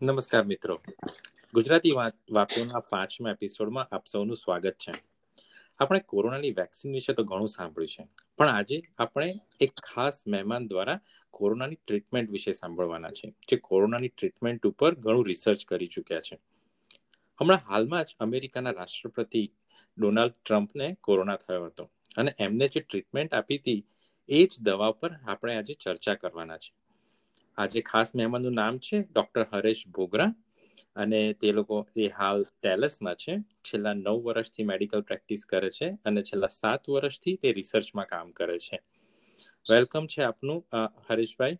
નમસ્કાર મિત્રો. ગુજરાતી વાતોના પાંચમા એપિસોડમાં આપ સૌનું સ્વાગત છે. આપણે કોરોનાની વેક્સિન વિશે તો ઘણું સાંભળ્યું છે, પણ આજે આપણે એક ખાસ મહેમાન દ્વારા કોરોનાની ટ્રીટમેન્ટ વિશે સાંભળવાના છે, જે કોરોનાની ટ્રીટમેન્ટ ઉપર ઘણું રિસર્ચ કરી ચૂક્યા છે. હમણાં હાલમાં જ અમેરિકાના રાષ્ટ્રપતિ ડોનાલ્ડ ટ્રમ્પને કોરોના થયો હતો અને એમને જે ટ્રીટમેન્ટ આપી હતી એ જ દવા પર આપણે આજે ચર્ચા કરવાના છે. આજે ખાસ મહેમાનનું નામ છે ડોક્ટર હરેશ ભોગરા અને તે લોકો એ હાલ ટેલસમાં છે. છેલ્લા નવ વર્ષથી મેડિકલ પ્રેક્ટિસ કરે છે અને છેલ્લા સાત વર્ષથી તે રિસર્ચમાં કામ કરે છે. વેલકમ છે આપનું Hareshbhai.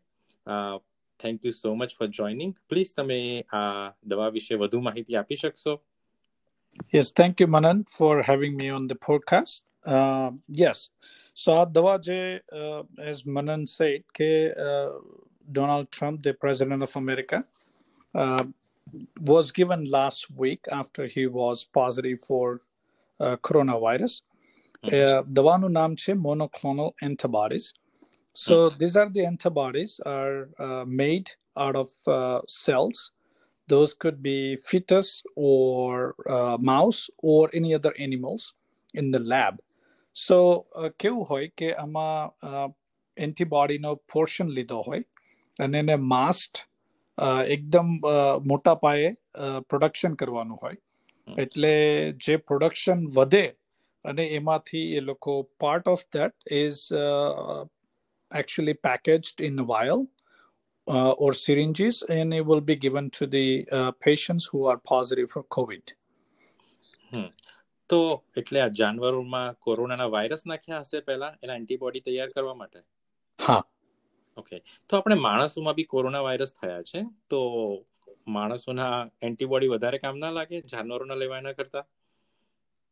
Thank you so much for joining please તમે આ દવા વિશે વધુ માહિતી આપી શકશો? Yes, thank you, Manan, for having me on the podcast. Uh, yes, so આ દવા જે એઝ મનન સેટ કે Donald Trump, the president of America, uh, was given last week after he was positive for uh, coronavirus. Mm-hmm. Uh, one naam છે monoclonal antibodies. So mm-hmm. these are the antibodies are uh, made out of uh, cells. Those could be fetus or uh, mouse or any other animals in the lab. So કેવું હોય કે આમાં એન્ટીબોડીનો portion લીધો હોય અને એને માસ્ટ એકદમ મોટા પાયે પ્રોડક્શન કરવાનું હોય. એટલે જે પ્રોડક્શન વધે અને એમાંથી એ લોકો part of that is actually package in vial or syringes and A will be given to the to who are positive for COVID તો એટલે આ જાનવરોમાં કોરોનાના વાયરસ નાખ્યા હશે પહેલા એના એન્ટીબોડી તૈયાર કરવા માટે? હા. ઓકે તો આપણે માણસોમાં બી કોરોના વાયરસ થયા છે તો માણસોના એન્ટીબોડી વધારે કામ ના લાગે? જાનવરોના લેવા એના કરતા?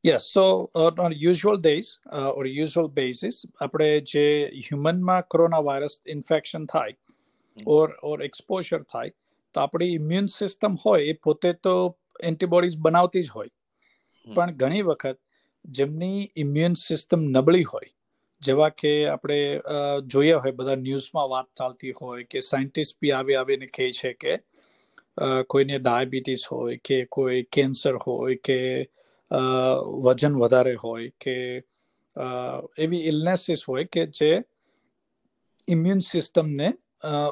Yes so on usual days or usual basis આપણે જે હ્યુમનમાં કોરોના વાયરસ ઇન્ફેક્શન થાય ઓર ઓર એક્સપોઝર થાય તો આપણી ઇમ્યુન સિસ્ટમ હોય એ પોતે તો એન્ટીબોડીઝ બનાવતી જ હોય. પણ ઘણી વખત જેમની ઇમ્યુન સિસ્ટમ નબળી હોય જેવા કે આપણે જોયા હોય બધા ન્યૂઝમાં વાત ચાલતી હોય કે સાયન્ટિસ્ટ બી આવી આવીને કહે છે કે કોઈને ડાયાબિટીસ હોય કે કોઈ કેન્સર હોય કે વજન વધારે હોય કે એવી ઇલનેસીસ હોય કે જે ઇમ્યુન સિસ્ટમને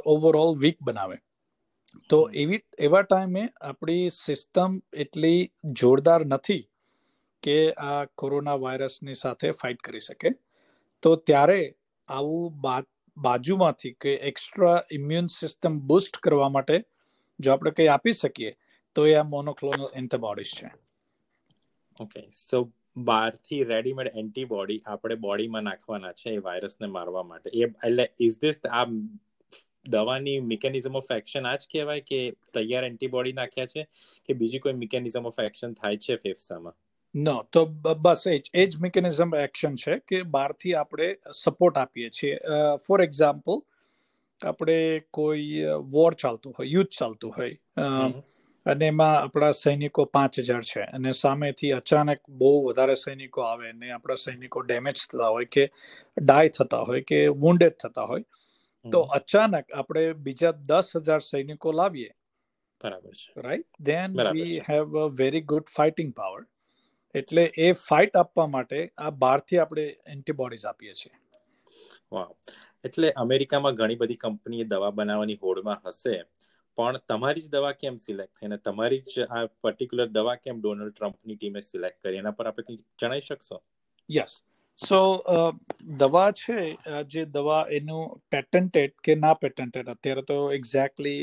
ઓવરઓલ વીક બનાવે. તો એવી એવા ટાઈમે આપણી સિસ્ટમ એટલી જોરદાર નથી કે આ કોરોના વાયરસની સાથે ફાઇટ કરી શકે. તો ત્યારે આવું બાજુમાંથી કે એક્સ્ટ્રા ઇમ્યુન સિસ્ટમ બુસ્ટ કરવા માટે જો આપણે કંઈ આપી શકીએ, તો એ આ મોનોક્લોનલ એન્ટીબોડીઝ છે. ઓકે સો બહારથી રેડીમેડ એન્ટીબોડી આપણે બોડીમાં નાખવાના છે એ વાયરસને મારવા માટે. એ, એટલે ઇઝ ધીસ આ દવાની મિકેનિઝમ ઓફ એક્શન આ જ કહેવાય કે તૈયાર એન્ટીબોડી નાખ્યા છે કે બીજી કોઈ મિકેનિઝમ ઓફ એક્શન થાય છે ફેફસામાં? નો તો બસ એ જ એ જ મિકેનિઝમ એક્શન છે કે બહારથી આપણે સપોર્ટ આપીએ છીએ. ફોર એક્ઝામ્પલ આપણે કોઈ વોર ચાલતું હોય યુદ્ધ ચાલતું હોય અને એમાં આપણા સૈનિકો પાંચ હજાર છે અને સામેથી અચાનક બહુ વધારે સૈનિકો આવે અને આપણા સૈનિકો ડેમેજ થતા હોય કે ડાય થતા હોય કે વુન્ડેડ થતા હોય તો અચાનક આપણે બીજા દસ હજાર સૈનિકો લાવીએ. બરાબર છે. Right then we have a very good fighting power એટલે એ ફાઇટ આપવા માટે આ બહારથી આપણે એન્ટીબોડીઝ આપીએ છીએ. વાહ એટલે અમેરિકામાં ઘણી બધી કંપની દવા બનાવવાની હોડમાં હશે પણ તમારી જ દવા કેમ સિલેક્ટ થઈ? અને તમારી જ આ પર્ટિક્યુલર દવા કેમ ડોનાલ્ડ ટ્રમ્પની ટીમે સિલેક્ટ કરી? એના પર આપણે કંઈક જણાવી શકશો? યસ સો દવા છે જે દવા એનું પેટન્ટેડ કે ના પેટન્ટેડ અત્યારે તો exactly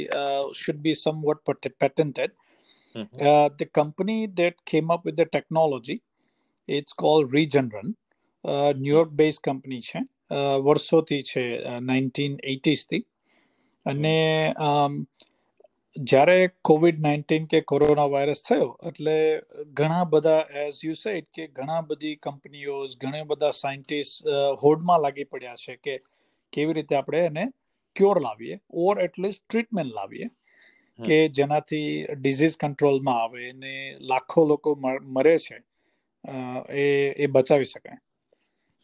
should be somewhat patented Mm-hmm. Uh, the company that came up with the technology, it's called Regeneron, uh, York based company છે. વર્ષોથી છે. નાઇન્ટીન એટીઝથી અને જ્યારે કોવિડ નાઇન્ટીન કે કોરોના વાયરસ થયો એટલે ઘણા બધા એઝ યુ સેડ કે ઘણા બધી કંપનીઓ ઘણા બધા સાયન્ટિસ્ટ હોડમાં લાગી પડ્યા છે કે કેવી રીતે આપણે એને ક્યોર લાવીએ ઓર એટલીસ્ટ ટ્રીટમેન્ટ લાવીએ. કે જેનાથી ડિઝીઝ કંટ્રોલમાં આવે અને લાખો લોકો મરે છે એ એ બચાવી શકાય.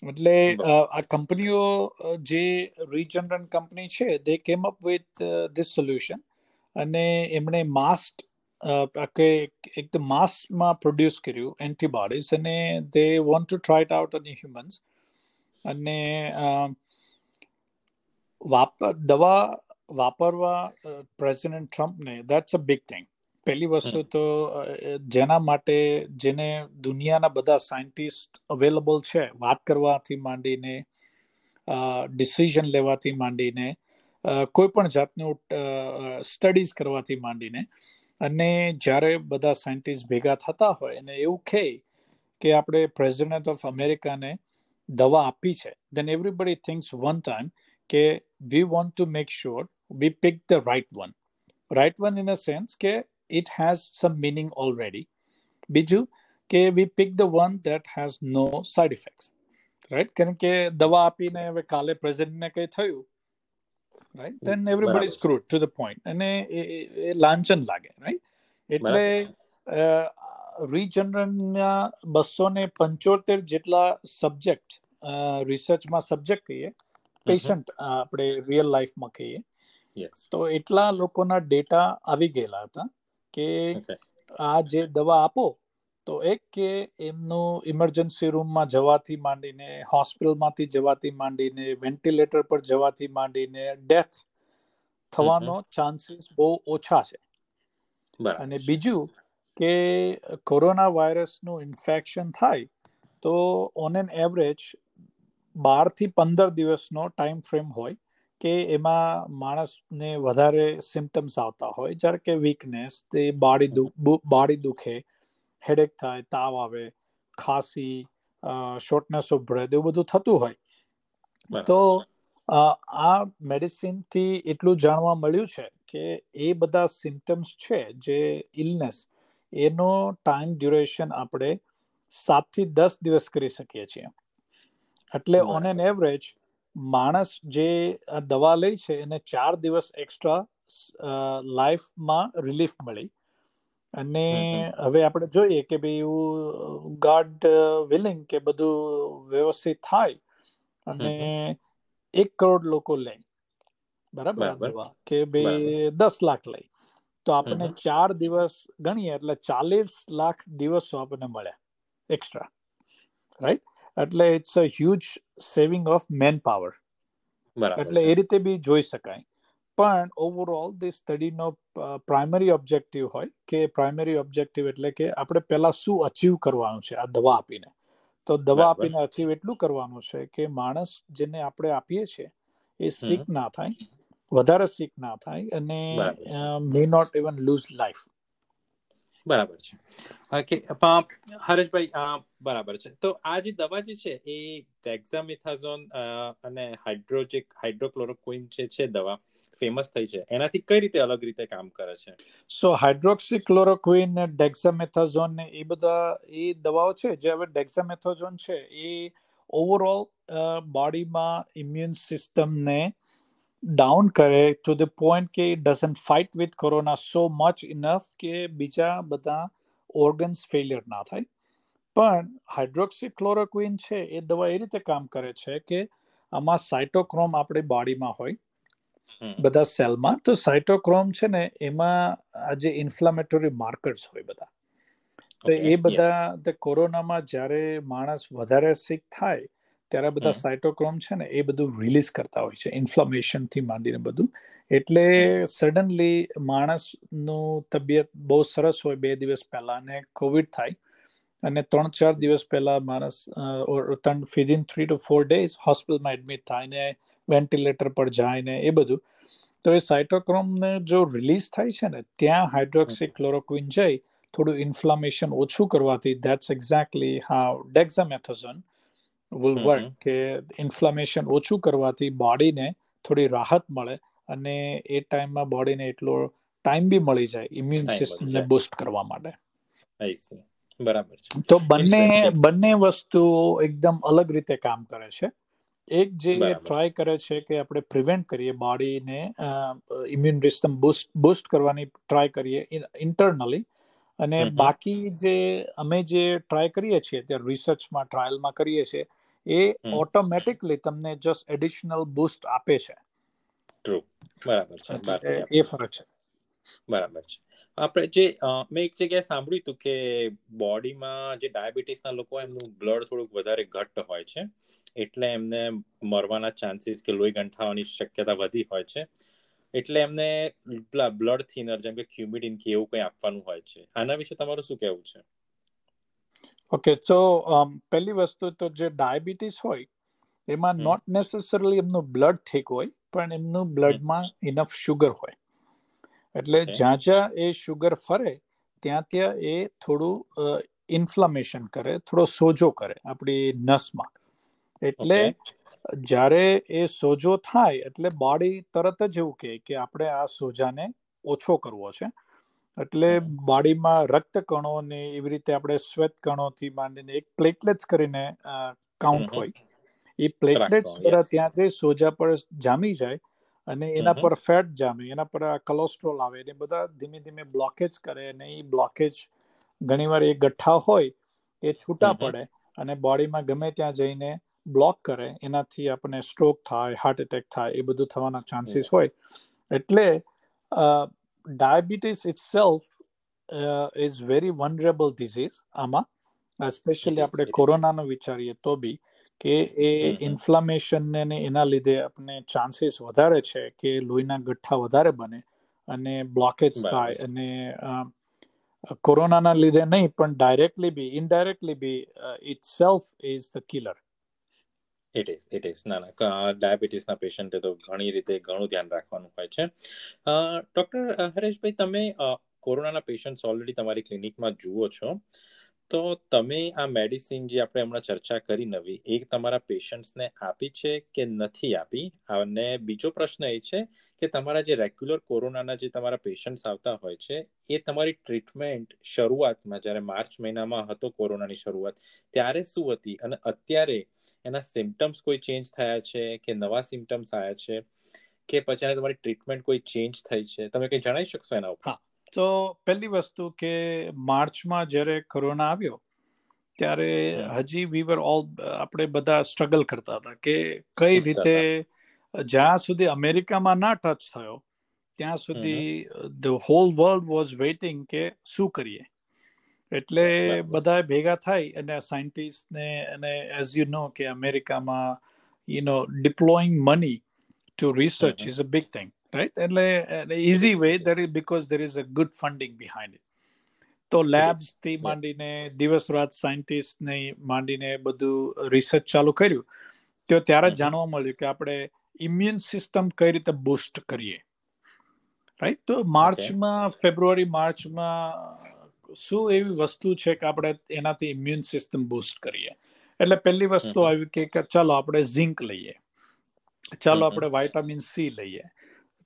એટલે આ કંપનીઓ જે રીજનરન કંપની છે દે કેમ અપ વિથ ધીસ સોલ્યુશન અને એમણે માસ્ક કે એકદમ માસમાં પ્રોડ્યુસ કર્યું એન્ટીબોડીઝ અને they want to try it out on humans અને વાપર દવા વાપરવા પ્રેસિડેન્ટ ટ્રમ્પને દેટ્સ અ બિગ થિંગ પહેલી વસ્તુ તો જેના માટે જેને દુનિયાના બધા સાયન્ટિસ્ટ અવેલેબલ છે વાત કરવાથી માંડીને ડિસિઝન લેવાથી માંડીને કોઈ પણ જાતનું સ્ટડીઝ કરવાથી માંડીને અને જ્યારે બધા સાયન્ટિસ્ટ ભેગા થતા હોય અને એવું કહે કે આપણે પ્રેસિડેન્ટ ઓફ અમેરિકાને દવા આપી છે then everybody thinks one time કે we want to make sure we pick the right one right one in a sense કે it has some meaning already બીજું કે we pick the one that has no side effect right કારણ કે દવા આપીને હવે કાલે પ્રેઝન્ટને કંઈ થયું right then everybody screwed to the point અને એ લાંચન લાગે રાઈટ એટલે રીજનરલના બસો ને પંચોતેર જેટલા સબ્જેક્ટ રિસર્ચમાં સબ્જેક્ટ કહીએ પેશન્ટ આપણે રિયલ લાઈફમાં કહીએ તો એટલા લોકોના ડેટા આવી ગયેલા હતા કે આ જે દવા આપો તો એક કે એમનું ઇમરજન્સી રૂમમાં જવાથી માંડીને હોસ્પિટલમાંથી જવાથી માંડીને વેન્ટિલેટર પર જવાથી માંડીને ડેથ થવાનો ચાન્સીસ બહુ ઓછા છે. અને બીજું કે કોરોના વાયરસનું ઇન્ફેક્શન થાય તો ઓન એન એવરેજ બારથી પંદર દિવસનો ટાઈમ ફ્રેમ હોય કે એમાં માણસને વધારે સિમ્ટમ્સ આવતા હોય. જ્યારે કે વીકનેસ તે બાડી બાડી દુખે હેડેક થાય તાવ આવે ખાંસી શોર્ટનેસ ઓફ બ્રેથ એવું બધું થતું હોય. તો આ મેડિસિનથી એટલું જાણવા મળ્યું છે કે એ બધા સિમ્ટમ્સ છે જે ઇલનેસ એનો ટાઈમ ડ્યુરેશન આપણે સાતથી દસ દિવસ કરી શકીએ છીએ. એટલે ઓન એન એવરેજ માણસ જે દવા લે છે એને ચાર દિવસ એક્સ્ટ્રા લાઈફમાં રિલીફ મળી. અને હવે આપણે જોઈએ કે ભાઈ એવું ગાડ વિલિંગ કે બધું વ્યવસ્થિત થાય અને એક કરોડ લોકો લે. બરાબર? દવા કે ભાઈ દસ લાખ લે. તો આપણને ચાર દિવસ ગણીએ એટલે ચાલીસ લાખ દિવસો આપણને મળ્યા એક્સ્ટ્રા રાઈટ એટલે it's a huge saving of man power એટલે એ રીતે બી જોઈ શકાય. પણ ઓવરઓલ ધી સ્ટડીનો પ્રાઇમરી ઓબ્જેક્ટિવ હોય કે પ્રાઇમરી ઓબ્જેક્ટિવ એટલે કે આપણે પહેલા શું અચીવ કરવાનું છે આ દવા આપીને. તો દવા આપીને અચીવ એટલું કરવાનું છે કે માણસ જેને આપણે આપીએ છીએ એ સીક ના થાય વધારે સીક ના થાય અને may not even lose life બરાબર છે. ઓકે હરેશભાઈ બરાબર છે. તો આ જે દવા જે છે, એ ડેક્ઝામિથાઝોન અને હાઇડ્રોજિક હાઇડ્રોક્લોરોક્વિન જે છે દવા ફેમસ થઈ છે. એનાથી કઈ રીતે અલગ રીતે કામ કરે છે? સો હાઇડ્રોક્સી ક્લોરોક્વિન ડેક્ઝામેથાઝોન ને એ બધા, એ દવાઓ છે, જે હવે ડેક્ઝામેથાઝોન છે, એ ઓવરઓલ બોડીમાં ઇમ્યુન સિસ્ટમને ડાઉન કરે ટુ ધ પોઈન્ટ કે it doesn't fight with corona so much enough કે બીજા બધા ઓર્ગન્સ ફેલિયર ના થાય. પણ હાઇડ્રોક્સી ક્લોરોક્વિન છે એ દવા એ રીતે કામ કરે છે કે આમાં સાયટોક્રોમ આપણી બોડીમાં હોય બધા સેલમાં તો સાયટોક્રોમ છે ને એમાં આ જે ઇન્ફ્લામેટરી માર્કર્સ હોય બધા. તો એ બધા કોરોનામાં જ્યારે માણસ વધારે સિક થાય ત્યારે બધા સાઇટોક્રોમ છે ને એ બધું રિલીઝ કરતા હોય છે ઇન્ફ્લામેશનથી માંડીને બધું. એટલે સડનલી માણસનું તબિયત બહુ સરસ હોય બે દિવસ પહેલા અને કોવિડ થાય અને ત્રણ ચાર દિવસ પહેલા માણસ ત્રણ within three to four days હોસ્પિટલમાં એડમિટ થાય ને વેન્ટિલેટર પર જાય ને એ બધું. તો એ સાઇટોક્રોમને જો રિલીઝ થાય છે ને ત્યાં હાઇડ્રોક્સી ક્લોરોક્વિન જઈ થોડું ઇન્ફ્લામેશન ઓછું કરવાથી દેટ્સ એક્ઝેક્ટલી હા ડેક્ઝામેથોઝન વિલ વર્ક કે ઇન્ફ્લામેશન ઓછું કરવાથી બોડીને થોડી રાહત મળે અને એ ટાઈમમાં બોડીને એટલો ટાઈમ બી મળી જાય ઇમ્યુન સિસ્ટમને બુસ્ટ કરવા માટે. બરાબર છે. તો બંને બંને વસ્તુઓ એકદમ અલગ રીતે કામ કરે છે. એક જે ટ્રાય કરે છે કે આપણે પ્રિવેન્ટ કરીએ બોડીને ઇમ્યુન સિસ્ટમ બુસ્ટ બુસ્ટ કરવાની ટ્રાય કરીએ ઇન્ટરનલી અને બાકી જે અમે જે ટ્રાય કરીએ છીએ ત્યારે રિસર્ચમાં ટ્રાયલમાં કરીએ છીએ એ ઓટોમેટિકલી તમને જસ્ટ એડિશનલ બુસ્ટ આપે છે. ટ્રુ બરાબર છે એ ફરક છે. બરાબર છે. આપણે જે મેં એક જગ્યાએ સાંભળ્યું હતું કે બોડીમાં જે ડાયાબિટીસના લોકો એમનું બ્લડ થોડુંક વધારે ઘટ્ટ હોય છે એટલે એમને મરવાના ચાન્સીસ કે લોહી ગંઠાવાની શક્યતા વધી હોય છે. એટલે એમને બ્લડ થિનર જેમ કે ક્યુમિડિન કે એવું કંઈ આપવાનું હોય છે. આના વિશે તમારું શું કહેવું છે? ઓકે તો પહેલી વસ્તુ તો જે ડાયાબિટીસ હોય એમાં નોટ નેસેસરલી એમનું બ્લડ થીક હોય પણ એમનું બ્લડમાં ઇનફ શુગર હોય. એટલે જ્યાં જ્યાં એ શુગર ફરે ત્યાં ત્યાં એ થોડું ઇન્ફ્લામેશન કરે થોડો સોજો કરે આપણી નસમાં. એટલે જ્યારે એ સોજો થાય એટલે બોડી તરત જ એવું કહે કે આપણે આ સોજાને ઓછો કરવો છે. એટલે બોડીમાં રક્ત કણો ને એવી રીતે આપણે શ્વેત કણોથી માંડીને એક પ્લેટલેટ્સ કરીને કાઉન્ટ હોય. એ પ્લેટલેટ્સ દ્વારા ત્યાં જે સોજા પર જામી જાય અને એના પર ફેટ જામે એના પર કોલેસ્ટ્રોલ આવે ને બધા ધીમે ધીમે બ્લોકેજ કરે અને એ બ્લોકેજ ઘણીવાર એ ગઠ્ઠા હોય એ છૂટા પડે અને બોડીમાં ગમે ત્યાં જઈને બ્લોક કરે એનાથી આપણને સ્ટ્રોક થાય હાર્ટ એટેક થાય એ બધું થવાના ચાન્સીસ હોય. એટલે diabetes itself is very vulnerable disease આમાં સ્પેશિયલી આપણે કોરોનાનો વિચારીએ તો બી કે એ ઇન્ફ્લામેશન ને એના લીધે આપણે ચાન્સીસ વધારે છે કે લોહીના ગઠ્ઠા વધારે બને અને બ્લોકેજ થાય અને કોરોનાના લીધે નહીં પણ ડાયરેક્ટલી બી indirectly B itself is the killer it is it is ના ના ડાયાબિટીસના પેશન્ટે તો ઘણી રીતે ઘણું ધ્યાન રાખવાનું હોય છે. ડોક્ટર હરેશભાઈ, તમે કોરોનાના પેશન્ટ્સ ઓલરેડી તમારી ક્લિનિકમાં જુઓ છો. તો તમે આ મેડિસિન જે આપણે હમણાં ચર્ચા કરી નવી, એ તમારા પેશન્ટ્સને આપી છે કે નથી આપી? અને બીજો પ્રશ્ન એ છે કે તમારા જે રેગ્યુલર કોરોનાના જે તમારા પેશન્ટ્સ આવતા હોય છે, એ તમારી ટ્રીટમેન્ટ શરૂઆતમાં, જ્યારે માર્ચ મહિનામાં હતો કોરોનાની શરૂઆત, ત્યારે શું હતી? અને અત્યારે એના સિમ્ટમ્સ કોઈ ચેન્જ થયા છે કે નવા સિમ્ટમ્સ આવ્યા છે? કે પછી તમારી ટ્રીટમેન્ટ કોઈ ચેન્જ થઈ છે? તમે કંઈ જણાવી શકશો એના ઉપર? તો પહેલી વસ્તુ કે માર્ચમાં જ્યારે કોરોના આવ્યો ત્યારે હજી વી વર ઓલ આપણે બધા સ્ટ્રગલ કરતા હતા કે કઈ રીતે જ્યાં સુધી અમેરિકામાં ના ટચ થયો ત્યાં સુધી the whole world was waiting કે શું કરીએ? એટલે બધા ભેગા થાય અને સાયન્ટિસ્ટને અને એઝ યુ નો કે અમેરિકામાં you know deploying money to research is a big thing right? એટલે easy way there is because there is a good funding behind it તો લેબ્સથી માંડીને દિવસ રાત સાયન્ટિસ્ટ ને માંડીને બધું રિસર્ચ ચાલુ કર્યું તો ત્યારે જાણવા મળ્યું કે આપણે ઇમ્યુન સિસ્ટમ કઈ રીતે બુસ્ટ કરીએ. રાઈટ તો માર્ચમાં ફેબ્રુઆરી માર્ચમાં શું એવી વસ્તુ છે કે આપણે એનાથી ઇમ્યુન સિસ્ટમ બુસ્ટ કરીએ? એટલે પહેલી વસ્તુ આવી કે ચાલો આપણે ઝિંક લઈએ. ચાલો આપણે વાઇટામિન સી લઈએ.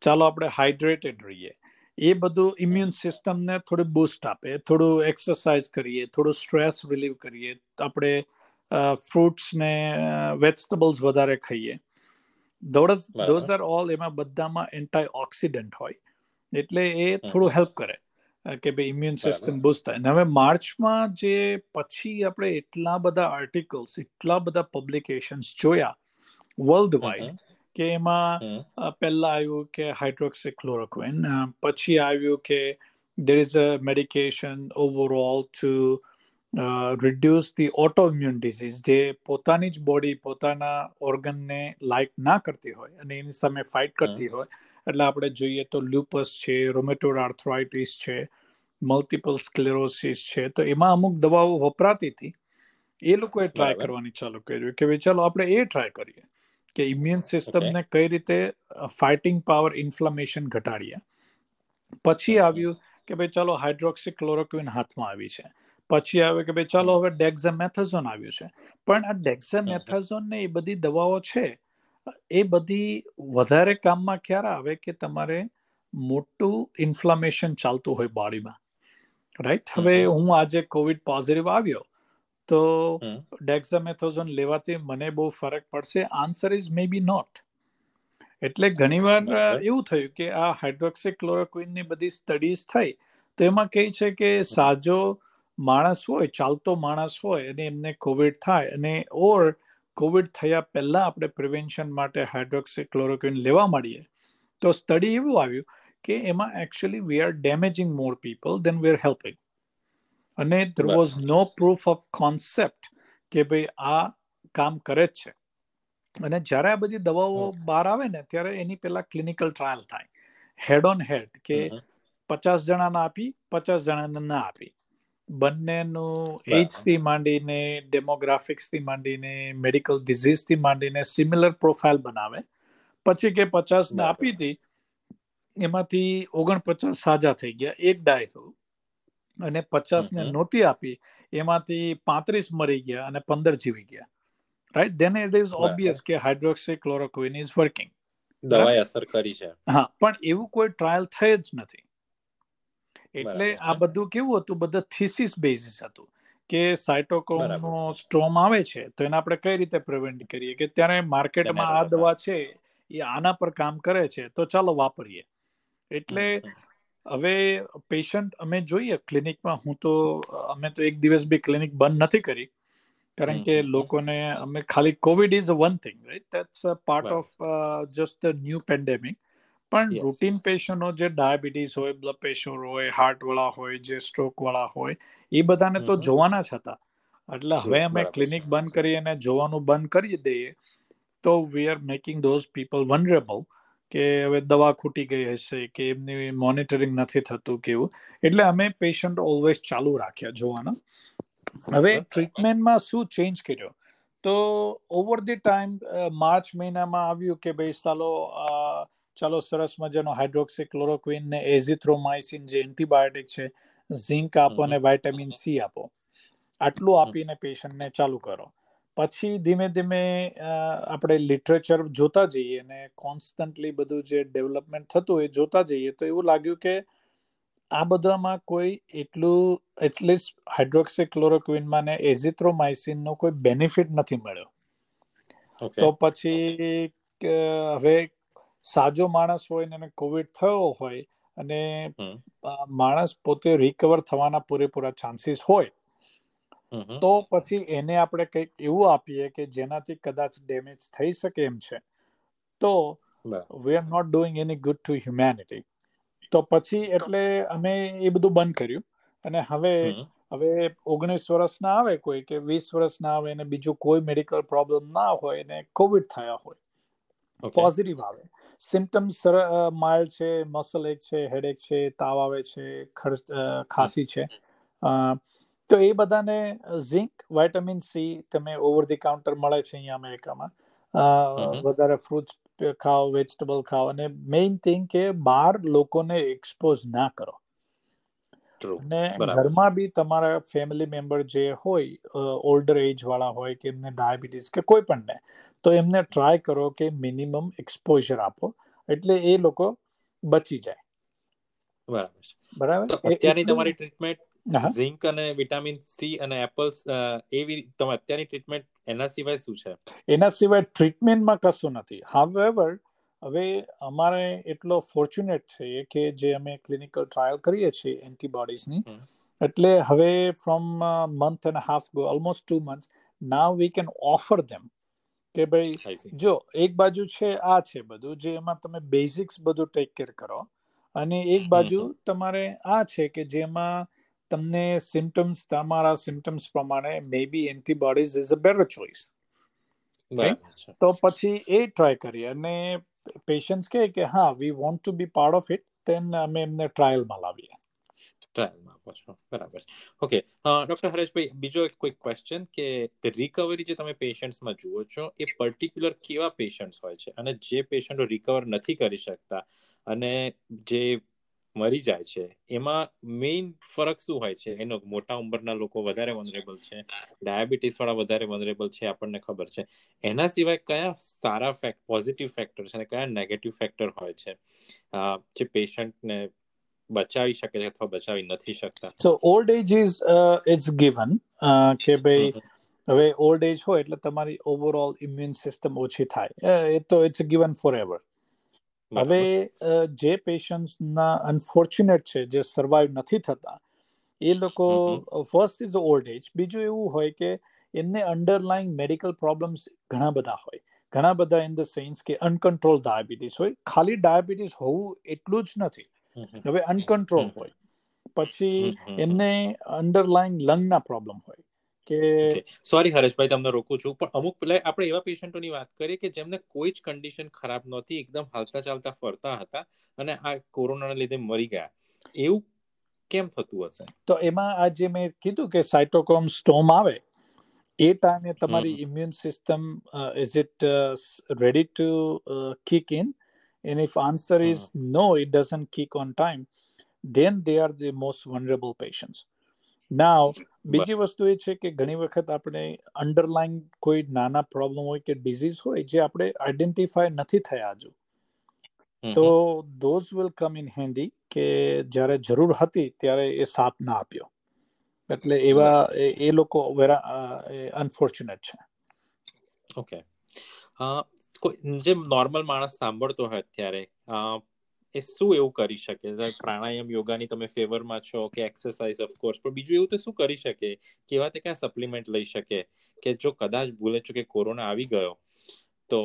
ચાલો આપણે હાઇડ્રેટેડ રહીએ. એ બધું ઇમ્યુન સિસ્ટમને થોડું બૂસ્ટ આપે થોડું એક્સરસાઇઝ કરીએ થોડું સ્ટ્રેસ રિલીવ કરીએ આપણે ફ્રૂટ્સ ને વેજીટેબલ્સ વધારે ખાઈએ. ધોઝ ધોઝ આર ઓલ એમાં બધામાં એન્ટાઈ ઓક્સિડન્ટ હોય. એટલે એ થોડું હેલ્પ કરે કે ભાઈ ઇમ્યુન સિસ્ટમ બુસ્ટ થાય. હવે માર્ચમાં જે પછી આપણે એટલા બધા આર્ટિકલ્સ એટલા બધા પબ્લિકેશન્સ જોયા વર્લ્ડ વાઇડ કે એમાં પહેલા આવ્યું કે હાઇડ્રોક્સિક્લોરોક્વિન પછી આવ્યું કે there is a medication overall to reduce the autoimmune disease જે પોતાની જ બોડી પોતાના ઓર્ગનને લાઇક ના કરતી હોય અને એની સામે ફાઇટ કરતી હોય. એટલે આપણે જોઈએ તો લ્યુપસ છે રોમેટોડ આર્થરાઇટિસ છે મલ્ટિપલ સ્ક્લેરોસિસ છે તો એમાં અમુક દવાઓ વપરાતી હતી. એ લોકોએ ટ્રાય કરવાની ચાલુ કર્યું કે ભાઈ ચાલો આપણે એ ટ્રાય કરીએ. કે ઇમ્યુન સિસ્ટમને કઈ રીતે ફાઇટિંગ પાવર ઇન્ફ્લામેશન ઘટાડીએ. પછી આવ્યું કે ભાઈ ચાલો હાઇડ્રોક્સી ક્લોરોક્વિન હાથમાં આવી છે. પછી આવે કે ભાઈ ચાલો હવે ડેક્ઝામેથાઝોન આવ્યું છે. પણ આ ડેક્ઝામેથાઝોન ને એ બધી દવાઓ છે એ બધી વધારે કામમાં ક્યારે આવે કે તમારે મોટું ઇન્ફ્લામેશન ચાલતું હોય બોડીમાં રાઈટ હવે હું આજે કોવિડ પોઝિટિવ આવ્યો તો ડેક્ઝામેથોઝોન લેવાથી મને બહુ ફરક પડશે. Answer is maybe not એટલે ઘણીવાર એવું થયું કે આ હાઇડ્રોક્સિક્લોરોક્વિનની બધી સ્ટડીઝ થઈ તો એમાં કહે છે કે સાજો માણસ હોય ચાલતો માણસ હોય અને એમને કોવિડ થાય અને ઓર કોવિડ થયા પહેલા આપણે પ્રિવેન્શન માટે હાઇડ્રોક્સી ક્લોરોક્વિન લેવા મળીએ તો સ્ટડી એવું આવ્યું કે એમાં actually we are damaging more people than we are helping અને there was no proof of concept કે ભાઈ આ કામ કરે જ છે. અને જ્યારે આ બધી દવાઓ બહાર આવે ને ત્યારે એની પેલા ક્લિનિકલ ટ્રાયલ થાય. હેડ ઓન હેડ કે પચાસ જણાને આપી પચાસ જણાને ના આપી. બંનેનું એજથી માંડીને ડેમોગ્રાફિક્સથી માંડીને મેડિકલ ડિઝીઝથી માંડીને સિમિલર પ્રોફાઇલ બનાવે. પછી કે પચાસ ને આપી હતી એમાંથી ઓગણપચાસ સાજા થઈ ગયા. એક ડાય થયું. અને પચાસ ને નોટી આપી એમાંથી પાંત્રીસ મરી ગયા અને પંદર જીવી ગયા. Right then it is obvious કે હાઇડ્રોક્સી ક્લોરોક્વિન ઇઝ વર્કિંગ દવાએ અસર કરી છે. હા પણ એવું કોઈ ટ્રાયલ થઈ જ નથી. એટલે આ બધું કેવું હતું? બધા થીસીસ બેઝિસ હતું કે સાયટોકોમનો સ્ટ્રોમ આવે છે તો એને આપણે કઈ રીતે પ્રિવેન્ટ કરીએ? કે ત્યારે માર્કેટમાં આ દવા છે એ આના પર કામ કરે છે તો ચાલો વાપરીએ. એટલે હવે પેશન્ટ અમે જોઈએ ક્લિનિકમાં હું તો અમે તો એક દિવસ બી ક્લિનિક બંધ નથી કરી. કારણ કે લોકોને અમે ખાલી COVID is one thing right that's a part of just the new pandemic પણ રૂટીન પેશન્ટો જે ડાયાબિટીસ હોય બ્લડ પ્રેશર હોય હાર્ટ વાળા હોય જે સ્ટ્રોક વાળા હોય એ બધાને તો જોવાના જ હતા. એટલે હવે અમે ક્લિનિક બંધ કરી અને જોવાનું બંધ કરી દઈએ તો we are making those people vulnerable કે હવે દવા ખૂટી ગઈ હશે કે એમની મોનિટરિંગ નથી થતું કેવું એટલે અમે પેશન્ટ ઓલવેઝ ચાલુ રાખ્યા જોવાના. હવે ટ્રીટમેન્ટમાં શું ચેન્જ કર્યો? તો ઓવર ધી ટાઈમ માર્ચ મહિનામાં આવ્યું કે ભાઈ ચાલો ચાલો સરસ મજાનો હાઇડ્રોક્સી ક્લોરોક્વિન ને એઝિથ્રોમાઇસિન જે એન્ટીબાયોટિક છે ઝિંક આપો અને વાઇટામિન સી આપો. આટલું આપીને પેશન્ટને ચાલુ કરો. પછી ધીમે ધીમે આપણે લિટરેચર જોતા જઈએ અને કોન્સ્ટન્ટલી બધું જે ડેવલપમેન્ટ થતું એ જોતા જઈએ તો એવું લાગ્યું કે આ બધામાં કોઈ એટલું એટલીસ્ટ હાઇડ્રોક્સીક્લોરોક્વિનમાં ને એઝિથ્રોમાઇસિનનો કોઈ બેનિફિટ નથી મળ્યો. તો પછી હવે સાજો માણસ હોય ને કોવિડ થયો હોય અને માણસ પોતે રિકવર થવાના પૂરેપૂરા ચાન્સીસ હોય તો પછી એને આપણે કંઈક એવું આપીએ કે જેનાથી કદાચ ડેમેજ થઈ શકે એમ છે. તો we are not doing any good to humanity તો પછી એટલે અમે એ બધું બંધ કર્યું. અને હવે હવે ઓગણીસ વર્ષના આવે કોઈ કે વીસ વર્ષના આવે અને બીજું કોઈ મેડિકલ પ્રોબ્લેમ ના હોય ને કોવિડ થયા હોય. પોઝિટિવ આવે. સિમ્ટમ્સ માઇલ્ડ છે મસલ એક છે હેડેક છે તાવ આવે છે ખાંસી છે. તો એ બધાને ઝિંક વાઇટામિન સી તમે ઓવર ધી કાઉન્ટર મળે છે અહીંયા અમેરિકામાં. વધારે ફ્રૂટ્સ ખાઓ વેજીટેબલ ખાઓ અને મેઇન થિંગ કે બહાર લોકોને એક્સપોઝ ના કરો. અને ઘરમાં બી તમારા ફેમિલી મેમ્બર જે હોય ઓલ્ડર એજ વાળા હોય કે એમને ડાયાબિટીસ કે કોઈ પણ ને તો એમને ટ્રાય કરો કે મિનિમમ એક્સપોઝર આપો એટલે એ લોકો બચી જાય. બરાબર બરાબર? અત્યારની તમારી ટ્રીટમેન્ટ ઝિંક અને વિટામિન સી અને એપલ્સ એવી તમે અત્યારની ટ્રીટમેન્ટ એના સિવાય શું છે? એના સિવાય ટ્રીટમેન્ટમાં કશું નથી. હાવેવર હવે અમારે એટલો ફોર્ચ્યુનેટ છે કે જે અમે ક્લિનિકલ ટ્રાયલ કરીએ છીએ એન્ટીબોડીઝની એટલે હવે from month and half go almost two month now we can offer them કે ભાઈ જો એક બાજુ છે આ છે બધું જે એમાં તમે બેઝિક્સ બધું ટેક કેર કરો અને એક બાજુ તમારે આ છે કે જેમાં તમને સિમ્ટમ્સ તમારા સિમ્ટમ્સ પ્રમાણે maybe antibodies is a better choice તો પછી એ ટ્રાય કરીએ અને પેશન્ટ્સ કહે કે હા we want to be part of it then અમે એમને ટ્રાયલમાં લાવીએ. ટ્રાયલમાં આપો છો. બરાબર ઓકે ડોક્ટર હરેશભાઈ બીજો એક કોઈ ક્વેશ્ચન કે રિકવરી જે તમે પેશન્ટ્સમાં જુઓ છો એ પર્ટિક્યુલર કેવા પેશન્ટ્સ હોય છે? અને જે પેશન્ટો રિકવર નથી કરી શકતા અને જે મરી જાય છે. એમાં મેઇન ફરક શું હોય છે? એનો મોટા ઉંમરના લોકો વધારે વનરેબલ છે. ડાયાબિટીસ વાળા વધારે વનરેબલ છે આપણને ખબર છે. એના સિવાય કયા સારા ફેક્ટ પોઝિટિવ ફેક્ટર છે અને કયા નેગેટિવ ફેક્ટર હોય છે? જે પેશન્ટને બચાવી શકે છે અથવા બચાવી નથી શકતા. So old age is it's given કે ભાઈ હવે ઓલ્ડ એજ હોય એટલે તમારી ઓવરઓલ ઇમ્યુન સિસ્ટમ ઓછી થાય. એ તો ઇટ્સ ગિવન ફોર એવર હવે જે પેશન્ટ્સના અનફોર્ચ્યુનેટ છે જે સર્વાઈવ નથી થતા એ લોકો ફર્સ્ટ ઇઝ ઓલ્ડ એજ બીજું એવું હોય કે એમને અંડરલાઈંગ મેડિકલ પ્રોબ્લેમ્સ ઘણા બધા હોય. ઘણા બધા ઇન ધ સેન્સ કે અનકન્ટ્રોલ ડાયાબિટીસ હોય. ખાલી ડાયાબિટીસ હોવું એટલું જ નથી. હવે અનકન્ટ્રોલ હોય. પછી એમને અંડરલાઈન લંગના પ્રોબ્લેમ હોય. કે સોરી હરેશભાઈ તમને રોકું છું. પણ અમુક પેલા આપણે એવા પેશન્ટોની વાત કરીએ કે જેમને કોઈ જ કન્ડિશન ખરાબ નહોતી એકદમ હાલતા ચાલતા ફરતા હતા અને આ કોરોનાના લીધે મરી ગયા. એવું કેમ થતું હશે? તો એમાં આ જે મેં કીધું કે સાયટોકોમ સ્ટોમ આવે એ ટાઈમે તમારી immune system is it ready to kick in and if answer is no it doesn't kick on time then they are the most vulnerable patients. Now બીજી વસ્તુ એ છે કે ઘણી વખત આપણે અંડરલાઈન કોઈ નાના પ્રોબ્લેમ હોય કે ડિઝીઝ હોય જે આપણે આઈડેન્ટિફાય નથી થયા હજુ. તો those will come in handy કે જ્યારે જરૂર હતી ત્યારે એ સાપ ના આપ્યો. એટલે એવા એ લોકો વેરા અનફોર્ચ્યુનેટ છે. ઓકે જે નોર્મલ માણસ સાંભળતો હોય અત્યારે એ શું એવું કરી શકે? પ્રાણાયામ યોગાની તમે ફેવરમાં છો કે એક્સરસાઇઝ ઓફકોર્સ પણ બીજું એવું તો શું કરી શકે? કેવા તે કયા સપ્લિમેન્ટ લઈ શકે? કે જો કદાચ ભૂલે છો કે કોરોના આવી ગયો તો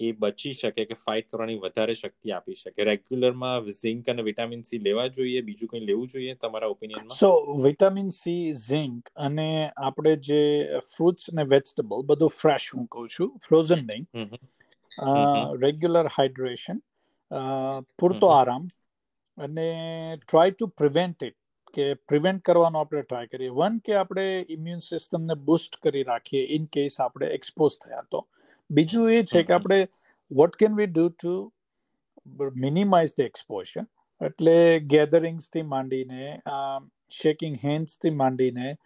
એ બચી શકે કે ફાઇટ કરવાની વધારે શક્તિ આપી શકે. રેગ્યુલરમાં ઝિંક અને વિટામિન સી લેવા જોઈએ બીજું કંઈ લેવું જોઈએ તમારા ઓપિનિયનમાં સો વિટામિન સી ઝિંક અને આપણે જે ફ્રૂટ્સ અને વેજીટેબલ બધું ફ્રેશ હું કહું છું ફ્રોઝન નહીં. રેગ્યુલર હાઇડ્રેશન પૂરતો આરામ અને ટ્રાય ટુ પ્રિવેન્ટ ઇટ કે પ્રિવેન્ટ કરવાનો આપણે ટ્રાય કરીએ વન કે આપણે ઇમ્યુન સિસ્ટમને બુસ્ટ કરી રાખીએ ઇન કેસ આપણે એક્સપોઝ થયા તો બીજું એ છે કે આપણે what can we do to minimize the exposure એટલે ગેધરિંગ્સથી માંડીને શેકિંગ હેન્ડ્સથી માંડીને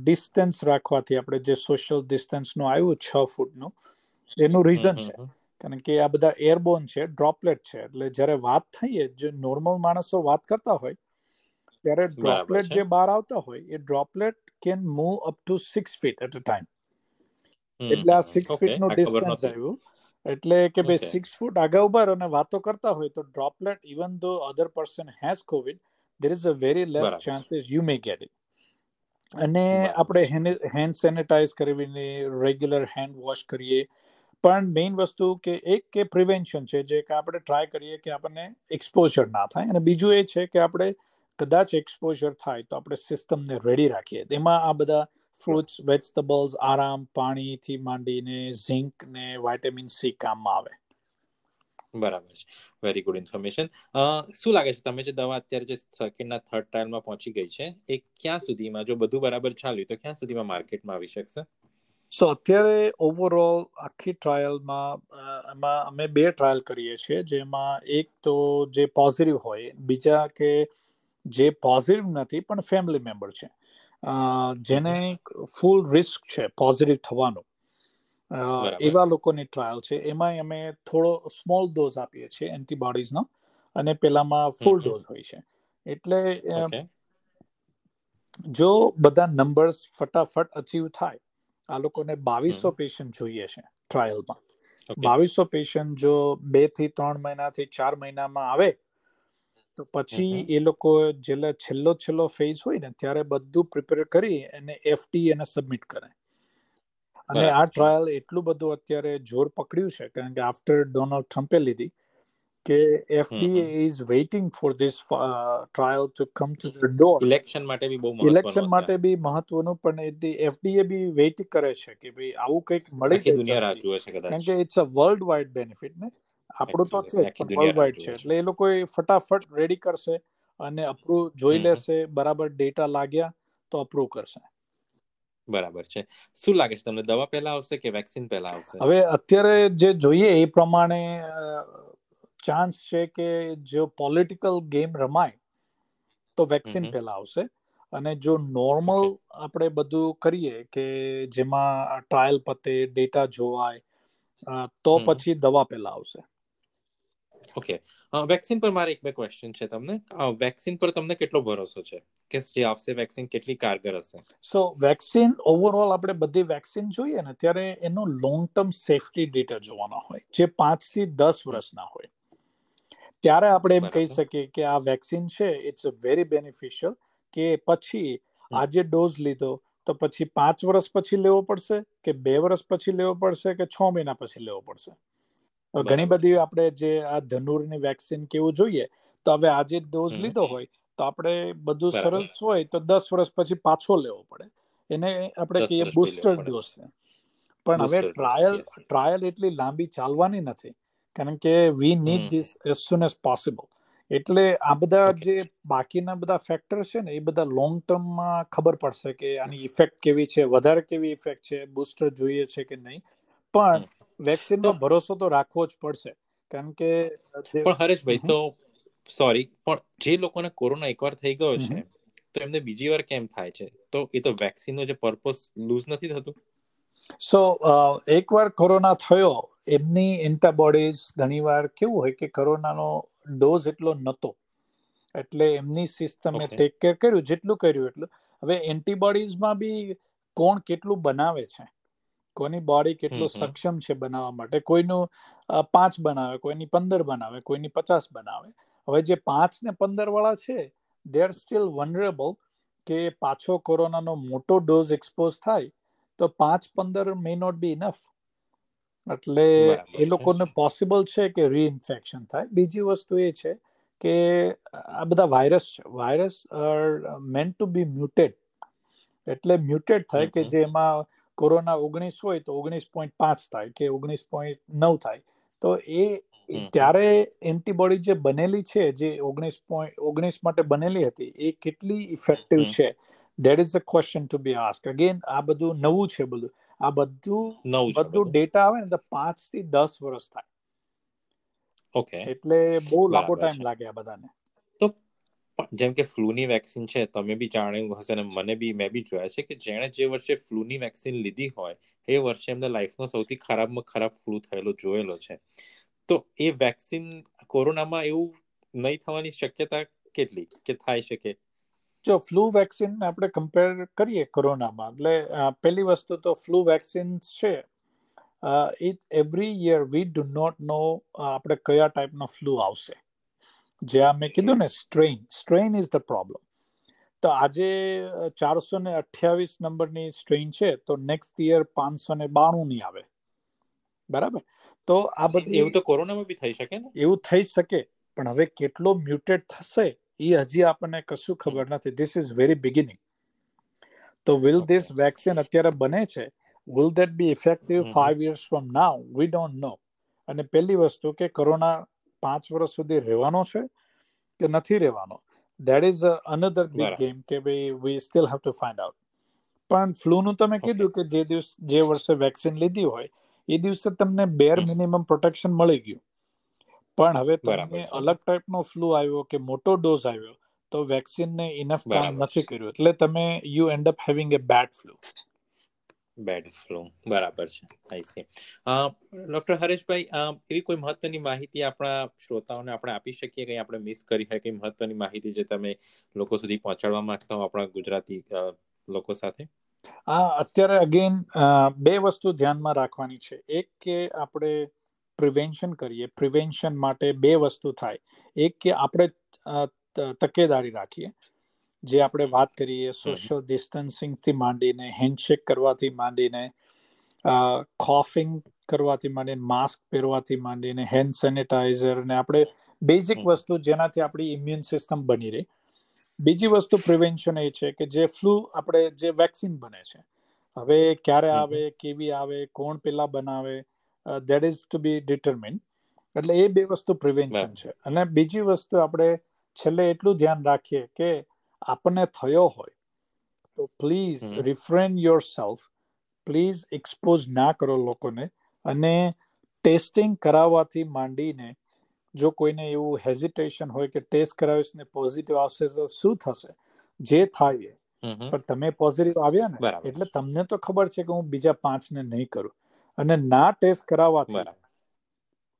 ડિસ્ટન્સ રાખવાથી આપણે જે સોશિયલ ડિસ્ટન્સનું આવ્યું છ ફૂટનું એનું રીઝન છે કારણ કે આ બધા એરબોન છે ડ્રોપલેટ છે. એટલે જ્યારે વાત થઈએ જે નોર્મલ માણસો વાત કરતા હોય ત્યારે ડ્રોપલેટ જે બહાર આવતા હોય એ droplet can move up to six feet at a time એટલે આ સિક્સ ફીટનું ડિસ્ટન્સ આવ્યું. એટલે કે ભાઈ સિક્સ ફૂટ આગળ ઊભા અને વાતો કરતા હોય તો droplet even though other person has COVID there is a very less chances you may get it અને આપણે હેન્ડ સેનિટાઈઝ કરીને રેગ્યુલર હેન્ડ વોશ કરીએ પણ મેઇન વસ્તુ કે એક કે પ્રિવેન્શન છે, જે કે આપણે ટ્રાય કરીએ કે આપણને એક્સપોઝર ના થાય અને બીજું એ છે કે આપણે કદાચ એક્સપોઝર થાય તો આપણે સિસ્ટમને રેડી રાખીએ. તેમાં આ બધા ફ્રૂટ્સ વેજીટેબલ્સ આરામ, પાણીથી માંડીને ઝિંક ને વાઇટામિન સી કામમાં આવે. બરાબર છે. વેરી ગુડ ઇન્ફોર્મેશન શું લાગે છે તમે જે દવા અત્યારે જે સેકન્ડના થર્ડ ટ્રાયલમાં પહોંચી ગઈ છે, એ ક્યાં સુધીમાં? જો બધું બરાબર ચાલ્યું તો ક્યાં સુધીમાં માર્કેટમાં આવી શકશે? સો અત્યારે ઓવરઓલ આખી ટ્રાયલમાં એમાં અમે બે ટ્રાયલ કરીએ છીએ. જેમાં એક તો જે પોઝિટિવ હોય બીજા કે જે પોઝિટિવ નથી પણ ફેમિલી મેમ્બર છે. જેને ફૂલ રિસ્ક છે પોઝિટિવ થવાનું. એવા લોકોની ટ્રાયલ છે. એમાં અમે થોડો સ્મોલ ડોઝ આપીએ છીએ એન્ટીબોડીઝનો અને પેલામાં ફૂલ ડોઝ હોય છે. એટલે જો બધા નંબર્સ ફટાફટ અચીવ થાય આ લોકોને બાવીસો પેશન્ટ જોઈએ છે ટ્રાયલમાં બાવીસો પેશન્ટ જો બેથી ત્રણ મહિનાથી ચાર મહિનામાં આવે તો પછી એ લોકો જેલે છેલ્લો છેલ્લો ફેઝ હોય ને ત્યારે બધું પ્રિપેર કરી અને એફટી એને સબમિટ કરે. અને આ ટ્રાયલ એટલું બધું અત્યારે જોર પકડ્યું છે કારણ કે આફ્ટર ડોનાલ્ડ ટ્રમ્પે લીધી કે FDA is waiting for this trial to come to the door election માટે બી બહુ ઇલેક્શન માટે બી મહત્વનું પણ એફડીએ બી વેઇટ કરે છે કે ભાઈ આવું કંઈક મળી દુનિયા રાહ જુએ છે કારણ કે it's a world wide benefit ને. આપણું તો છે પણ વર્લ્ડ વાઇડ છે. એટલે એ લોકો ફટાફટ રેડી કરશે અને અપ્રૂવ જોઈ લેશે બરાબર ડેટા લાગ્યા તો અપ્રૂવ કરશે. બરાબર છે. શું લાગે છે તમને? દવા પહેલા આવશે કે વેક્સિન પહેલા આવશે? હવે અત્યારે જે જોઈએ એ પ્રમાણે ચાન્સ છે કે જો પોલિટિકલ ગેમ રમાય તો વેક્સિન પહેલા આવશે. અને જો નોર્મલ આપણે બધું કરીએ કે જેમાં ટ્રાયલ પતે ડેટા જોવાય તો પછી દવા પહેલા આવશે. ઓકે વેક્સિન પર મારે એક બે ક્વેશ્ચન છે તમને. વેક્સિન પર તમને કેટલો ભરોસો છે? કે જે આવશે વેક્સિન કેટલી કારગર હશે? સો વેક્સિન ઓવરઓલ આપણે બધી વેક્સિન જોઈએ ને ત્યારે એનો લોંગ ટર્મ સેફટી ડેટા જોવાના હોય. જે પાંચથી દસ વર્ષના હોય. ત્યારે આપણે એમ કહી શકીએ કે આ વેક્સિન છે ઇટ્સ અ વેરી બેનિફિશિયલ કે પછી આજે ડોઝ લીધો તો પછી પાંચ વર્ષ પછી લેવો પડશે કે બે વર્ષ પછી લેવો પડશે કે છ મહિના પછી લેવો પડશે? ઘણી બધી આપણે જે આ ધનુરની વેક્સિન કેવું જોઈએ તો હવે આજે ડોઝ લીધો હોય તો આપણે બધું સરસ હોય તો દસ વર્ષ પછી પાછો લેવો પડે. એને આપણે કહીએ બુસ્ટર ડોઝ છે. પણ હવે ટ્રાયલ ટ્રાયલ એટલી લાંબી ચાલવાની નથી કારણ કે we need this as soon as possible એટલે આ બધા જે બાકીના બધા ફેક્ટર છે ને એ બધા લોંગ ટર્મમાં ખબર પડશે કે આની ઇફેક્ટ કેવી છે વધારે કેવી ઇફેક્ટ છે બુસ્ટર જોઈએ છે કે નહીં. પણ વેક્સિનનો ભરોસો તો રાખવો જ પડશે. કારણ કે પણ હરેશભાઈ તો સોરી પણ જે લોકોને કોરોના એકવાર થઈ ગયો છે તો એમને બીજી વાર કેમ થાય છે? તો એ તો વેક્સિનનો જે પર્પસ લૂઝ નથી થતું? સો એકવાર કોરોના થયો એમની એન્ટાબોડીઝ ઘણીવાર કેવું હોય કે કોરોનાનો ડોઝ એટલો નતો એટલે એમની સિસ્ટમે ટેક કેર કર્યું જેટલું કર્યું એટલું. હવે એન્ટીબોડીઝમાં બી કોણ કેટલું બનાવે છે? કોની બોડી કેટલું સક્ષમ છે બનાવવા માટે? કોઈનું પાંચ બનાવે કોઈની પંદર બનાવે કોઈની પચાસ બનાવે. હવે જે પાંચ ને પંદર વાળા છે દે આર સ્ટીલ વનરેબલ કે પાછો કોરોનાનો મોટો ડોઝ એક્સપોઝ થાય તો પાંચ પંદર મે નોટ બી ઇનફ એટલે એ લોકોને પોસિબલ છે કે રીઇન્ફેક્શન થાય. બીજી વસ્તુ એ છે કે આ બધા વાયરસ છે. Virus are meant to be muted એટલે મ્યુટેડ થાય કે જેમાં કોરોના ઓગણીસ હોય તો ઓગણીસ પોઈન્ટ પાંચ થાય કે ઓગણીસ પોઈન્ટ નવ થાય. તો એ ત્યારે એન્ટીબોડી જે બનેલી છે જે ઓગણીસ પોઈન્ટ ઓગણીસ માટે બનેલી હતી એ કેટલી ઇફેક્ટિવ છે? That is a question to be ask again આ બધું નવું છે બધું. આ બધું બધું ડેટા આવે ને પાંચથી દસ વર્ષ થાય. ઓકે એટલે બહુ લાંબો ટાઈમ લાગે આ બધાને. તો જેમ કે ફ્લૂની વેક્સિન છે તમે બી જાણ્યું હશે ને મને બી મેં બી જોયા છે કે જેણે જે વર્ષે ફ્લૂની વેક્સિન લીધી હોય એ વર્ષે એમને લાઈફનો સૌથી ખરાબમાં ખરાબ ફ્લૂ થયેલો જોયેલો છે. તો એ વેક્સિન કોરોનામાં એવું નહીં થવાની શક્યતા કેટલી? કે થાય શકે જો ફ્લૂ વેક્સિન આપણે કમ્પેર કરીએ કોરોનામાં એટલે પહેલી વસ્તુ તો ફ્લૂ વેક્સિન છે. It every year we do not know આપણે કયા ટાઈપનો ફ્લૂ આવશે. જે આ મેં કીધું ને strain strain is the problem તો આજે ચારસો ને અઠ્યાવીસ નંબરની સ્ટ્રેઇન છે તો નેક્સ્ટ યર પાંચસો ને બાણું ની આવે. બરાબર? તો આ બધું એવું તો કોરોનામાં બી થઈ શકે ને? એવું થઈ શકે પણ હવે કેટલો મ્યુટેડ થશે એ હજી આપણને કશું ખબર નથી. ધીસ ઇઝ વેરી બિગિનિંગ તો વિલ ધીસ વેક્સિન અત્યારે બને છે? Will that be effective five years from now we don't know અને પહેલી વસ્તુ કે કોરોના પાંચ વર્ષ સુધી રહેવાનો છે કે નથી રહેવાનો? That is another big game કે ભાઈ we still have to find out પણ ફ્લૂનું તમે કીધું કે જે દિવસ જે વર્ષે વેક્સિન લીધી હોય એ દિવસે તમને બેર મિનિમમ પ્રોટેક્શન મળી ગયું. પણ હવે તમને અલગ ટાઈપનો ફ્લુ આવ્યો કે મોટો ડોઝ આવ્યો તો વેક્સિનને ઇનફ કામ નથી કર્યું. એટલે તમે you end up having a bad flu bad flu બરાબર છે. આઈ સી ડોક્ટર હરેશભાઈ એવી કોઈ મહત્વની માહિતી આપણા શ્રોતાઓને આપણે આપી શકીએ? કંઈ આપણે મિસ કરી હોય કંઈ મહત્વની માહિતી જે તમે લોકો સુધી પહોંચાડવા માંગતા હો આપણા ગુજરાતી લોકો સાથે? આ અત્યારે અગેન બે વસ્તુ ધ્યાનમાં રાખવાની છે. એક કે આપણે પ્રિવેન્શન કરીએ પ્રિવેન્શન માટે બે વસ્તુ થાય. એક કે આપણે તકેદારી રાખીએ. જે આપણે વાત કરીએ સોશિયલ ડિસ્ટન્સિંગથી માંડીને હેન્ડશેક કરવાથી માંડીને કોફિંગ કરવાથી માંડીને માસ્ક પહેરવાથી માંડીને હેન્ડ સેનિટાઈઝર ને આપણે બેઝિક વસ્તુ જેનાથી આપણી ઇમ્યુન સિસ્ટમ બની રહે. બીજી વસ્તુ પ્રિવેન્શન એ છે કે જે ફ્લૂ આપણે જે વેક્સિન બને છે. હવે ક્યારે આવે કેવી આવે કોણ પેલા બનાવે that is to be determine એટલે એ બે વસ્તુ પ્રિવેન્શન છે. અને બીજી વસ્તુ આપણે છેલ્લે એટલું ધ્યાન રાખીએ કે આપણને થયો હોય તો please refrain yourself please expose ના કરો લોકોને. અને ટેસ્ટિંગ કરાવવાથી માંડીને જો કોઈને એવું હેઝિટેશન હોય કે ટેસ્ટ કરાવીશ ને પોઝિટિવ આવશે તો શું થશે? જે થાય પણ તમે પોઝિટિવ આવ્યા ને એટલે તમને તો ખબર છે કે હું બીજા પાંચ ને નહીં કરું. અને ના ટેસ્ટ કરાવવાથી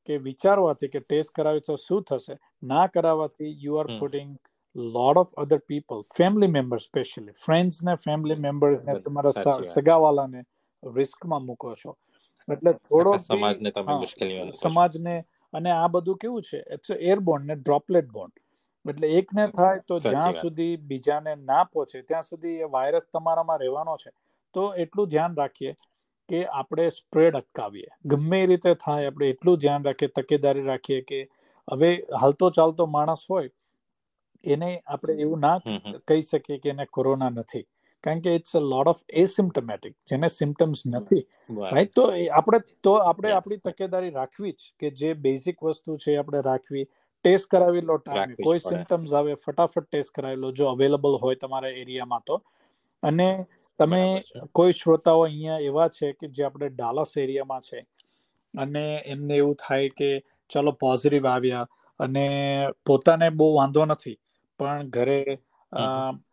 કે વિચારવાથી કે ટેસ્ટ કરાવી તો શું થશે? ના કરાવવાથી you are putting lot of other people family member specially friends ને ફેમિલી મેમ્બર્સ ને તમારા સગાવાલાને રિસ્કમાં મૂકો છો. એટલે થોડો સમાજને તમે મુશ્કેલીઓ સમાજને અને આ બધું કેવું છે? ઇટ્સ બોન્ડ ને ડ્રોપલેટ બોન્ડ એટલે એકને થાય તો જ્યાં સુધી બીજાને ના પહોંચે ત્યાં સુધી એ વાયરસ તમારામાં રહેવાનો છે. તો એટલું ધ્યાન રાખીએ. કે આપણે સ્પ્રેડ અટકાવીએ. ગમે એ રીતે થાય આપણે એટલું ધ્યાન રાખીએ તકેદારી રાખીએ કે હવે હાલતો ચાલતો માણસ હોય એને આપણે એવું ના કહી શકીએ કે એને કોરોના નથી. કારણ કે ઇટ્સ અ લોટ ઓફ એસિમ્ટમેટિક જેને સિમ્ટમ્સ નથી. રાઈટ તો આપણે તો આપણે આપણી તકેદારી રાખવી જ કે જે બેઝિક વસ્તુ છે આપણે રાખવી. ટેસ્ટ કરાવી લો ટાઈમે કોઈ સિમ્ટમ્સ આવે ફટાફટ ટેસ્ટ કરાવી લો જો અવેલેબલ હોય તમારા એરિયામાં તો. અને તમે કોઈ શ્રોતાઓ અહીંયા એવા છે કે જે આપણે ડાલસ એરિયામાં છે અને એમને એવું થાય કે ચલો પોઝિટિવ આવ્યા અને પોતાને બહુ વાંધો નથી પણ ઘરે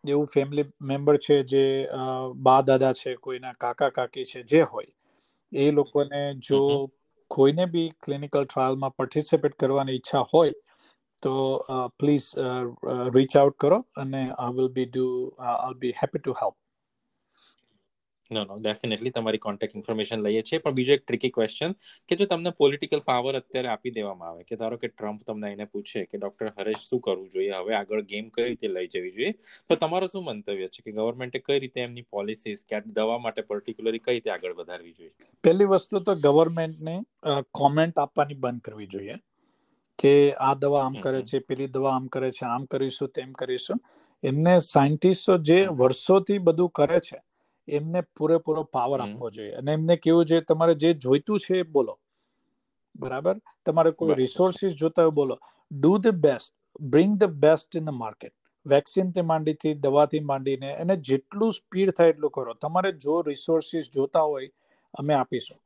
એવું ફેમિલી મેમ્બર છે જે બા દાદા છે કોઈના કાકા કાકી છે જે હોય એ લોકોને જો કોઈને બી ક્લિનિકલ ટ્રાયલમાં પાર્ટિસિપેટ કરવાની ઈચ્છા હોય તો પ્લીઝ રીચ આઉટ કરો અને I will be do I be happy to help no no definitely તમારી કોન્ટેક્ટ ઇન્ફોર્મેશન લઈએ છીએ. પણ બીજો એક ટ્રિકી ક્વેશ્ચન કે જો તમને પોલિટિકલ પાવર અત્યારે આપી દેવામાં આવે કે ધારો કે ટ્રમ્પ તમને એને પૂછે કે ડોક્ટર હરેશ શું કરવું જોઈએ હવે આગળ ગેમ કઈ રીતે લઈ જવી જોઈએ તો તમારો શું મંતવ્ય છે કે ગવર્મેન્ટે કઈ રીતે એમની પોલિસીસ કે દવા માટે પર્ટિક્યુલરલી કઈ રીતે આગળ વધારવી જોઈએ? પહેલી વસ્તુ તો ગવર્મેન્ટને કોમેન્ટ આપવાની બંધ કરવી જોઈએ કે આ દવા આમ કરે છે પેલી દવા આમ કરે છે આમ કરીશું તેમ કરીશું. એમને સાયન્ટિસ્ટો જે વર્ષોથી બધું કરે છે એમને પૂરેપૂરો પાવર આપવો જોઈએ. અને એમને કેવું જોઈએ તમારે જે જોઈતું છે એ બોલો. બરાબર? તમારે કોઈ રિસોર્સિસ જોતા હોય બોલો. Do the best bring the best in the market વેક્સિનથી માંડીથી દવાથી માંડીને અને જેટલું સ્પીડ થાય એટલું કરો. તમારે જો રિસોર્સિસ જોતા હોય અમે આપીશું.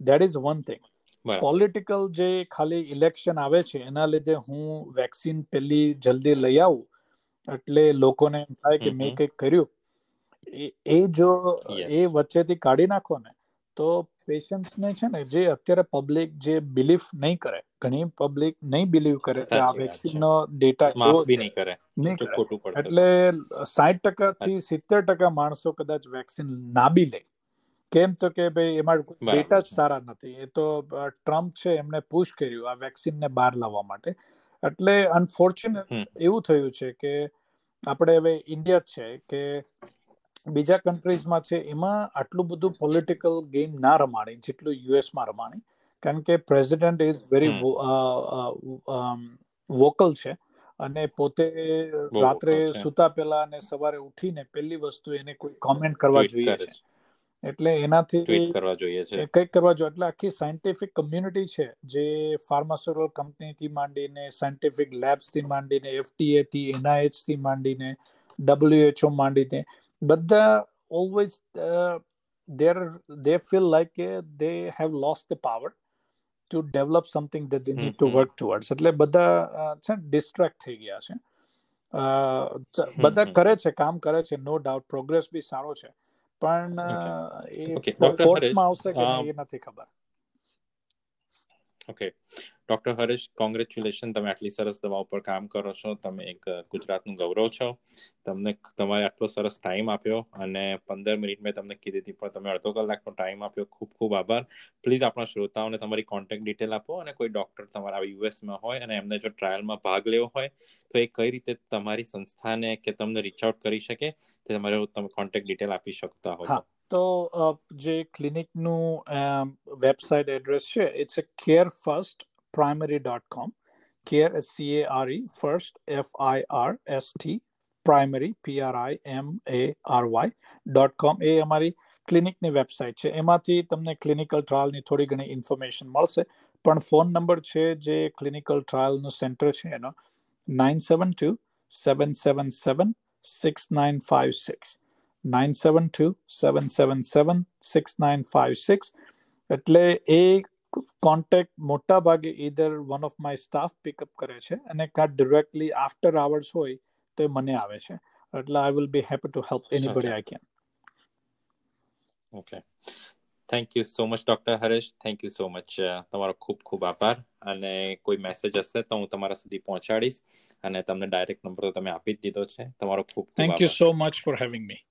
That is one thing political જે ખાલી ઇલેક્શન આવે છે એના લીધે હું વેક્સિન પેલી જલ્દી લઈ આવું. એટલે લોકોને એમ થાય કે મેં કંઈક કર્યું. એ જો એ વચ્ચેથી કાઢી નાખો ને તો પેશન્ટ્સને છે ને જે અત્યારે પબ્લિક જે બિલીફ નહીં કરે ઘણી પબ્લિક નહીં બિલીવ કરે કે આ વેક્સિનનો ડેટા નહીં કરે એટલે સાઠ ટકા થી સિત્તેર ટકા માણસો કદાચ વેક્સિન ના બી લે. કેમ તો કે ભાઈ એમાં ડેટા જ સારા નથી. એ તો ટ્રમ્પ છે એમને પુશ કર્યું આ વેક્સિન ને બહાર લાવવા માટે. એટલે અનફોર્ચ્યુનેટ એવું થયું છે કે આપણે હવે ઇન્ડિયા છે કે બીજા કન્ટ્રીઝમાં છે એમાં આટલું બધું પોલિટિકલ ગેમ ના રમાણી જેટલું યુએસમાં રમાણી કારણ કે પ્રેસિડેન્ટ ઇઝ વેરી વોકલ છે. અને પોતે રાત્રે સુતા પહેલા અને સવારે ઉઠીને પહેલી વસ્તુ એને કોઈ કોમેન્ટ કરવા જોઈએ છે. એટલે એનાથી કરવા જોઈએ છે. કંઈક કરવા જોઈએ. એટલે આખી સાયન્ટિફિક કમ્યુનિટી છે જે ફાર્માસ્યુટિકલ કંપનીથી માંડીને સાયન્ટિફિક લેબ્સથી માંડીને એફટીએ થી એનઆઈએચથી માંડીને ડબ્લ્યુએચઓ માંડીને બધા always uh, they feel like uh, they have lost the power to develop something that they need mm-hmm. to work towards એટલે બધા છે ડિસ્ટ્રેક્ટ થઈ ગયા છે બધા કરે છે કામ કરે છે નો ડાઉટ પ્રોગ્રેસ બી સારો છે પણ એ ફોર્સમાં આવશે કે એ નથી ખબર ઓકે ડોક્ટર હરેશ કોંગ્રેચ્યુલેશન તમે આટલી સરસ દવા ઉપર કામ કરો છો. તમે એક ગુજરાતનું ગૌરવ છો. તમને તમારે આટલો સરસ ટાઈમ આપ્યો અને પંદર મિનિટ મેં તમને કીધી હતી પણ તમે અડધો કલાકનો ટાઈમ આપ્યો. ખૂબ ખૂબ આભાર. પ્લીઝ આપણા શ્રોતાઓને તમારી કોન્ટેક્ટ ડિટેલ આપો અને કોઈ ડોક્ટર તમારા યુએસમાં હોય અને એમને જો ટ્રાયલમાં ભાગ લેવો હોય તો એ કઈ રીતે તમારી સંસ્થાને કે તમને રીચ આઉટ કરી શકે તે તમારે તમે કોન્ટેક્ટ ડિટેલ આપી શકતા હોય તો જે ક્લિનિકનું વેબસાઇટ એડ્રેસ છે it's a care first primary.com. Care is C A R E first F I R S T primary P R I M A R Y dot com એ અમારી ક્લિનિકની website છે. એમાંથી તમને ક્લિનિકલ ટ્રાયલની થોડી ઘણી information મળશે. પણ phone number છે જે ક્લિનિકલ ટ્રાયલનું સેન્ટર છે એનો nine seven two seven seven seven six nine five six nine seven seven seven six nine five six એટલે એ કોન્ટેક્ટ મોટા ભાગે either one of my staff pick up કરે છે અને કાં ડિરેક્ટલી આફ્ટર આવર્સ હોય તો મને આવે છે. એટલે I will be happy to help anybody I can okay thank you so much doctor Haresh thank you so much તમારો ખૂબ ખૂબ આભાર. અને કોઈ મેસેજ હશે તો હું તમારા સુધી પહોંચાડીશ. અને તમને ડાયરેક્ટ નંબર તો તમે આપી જ દીધો છે. તમારો ખૂબ thank you so much for having me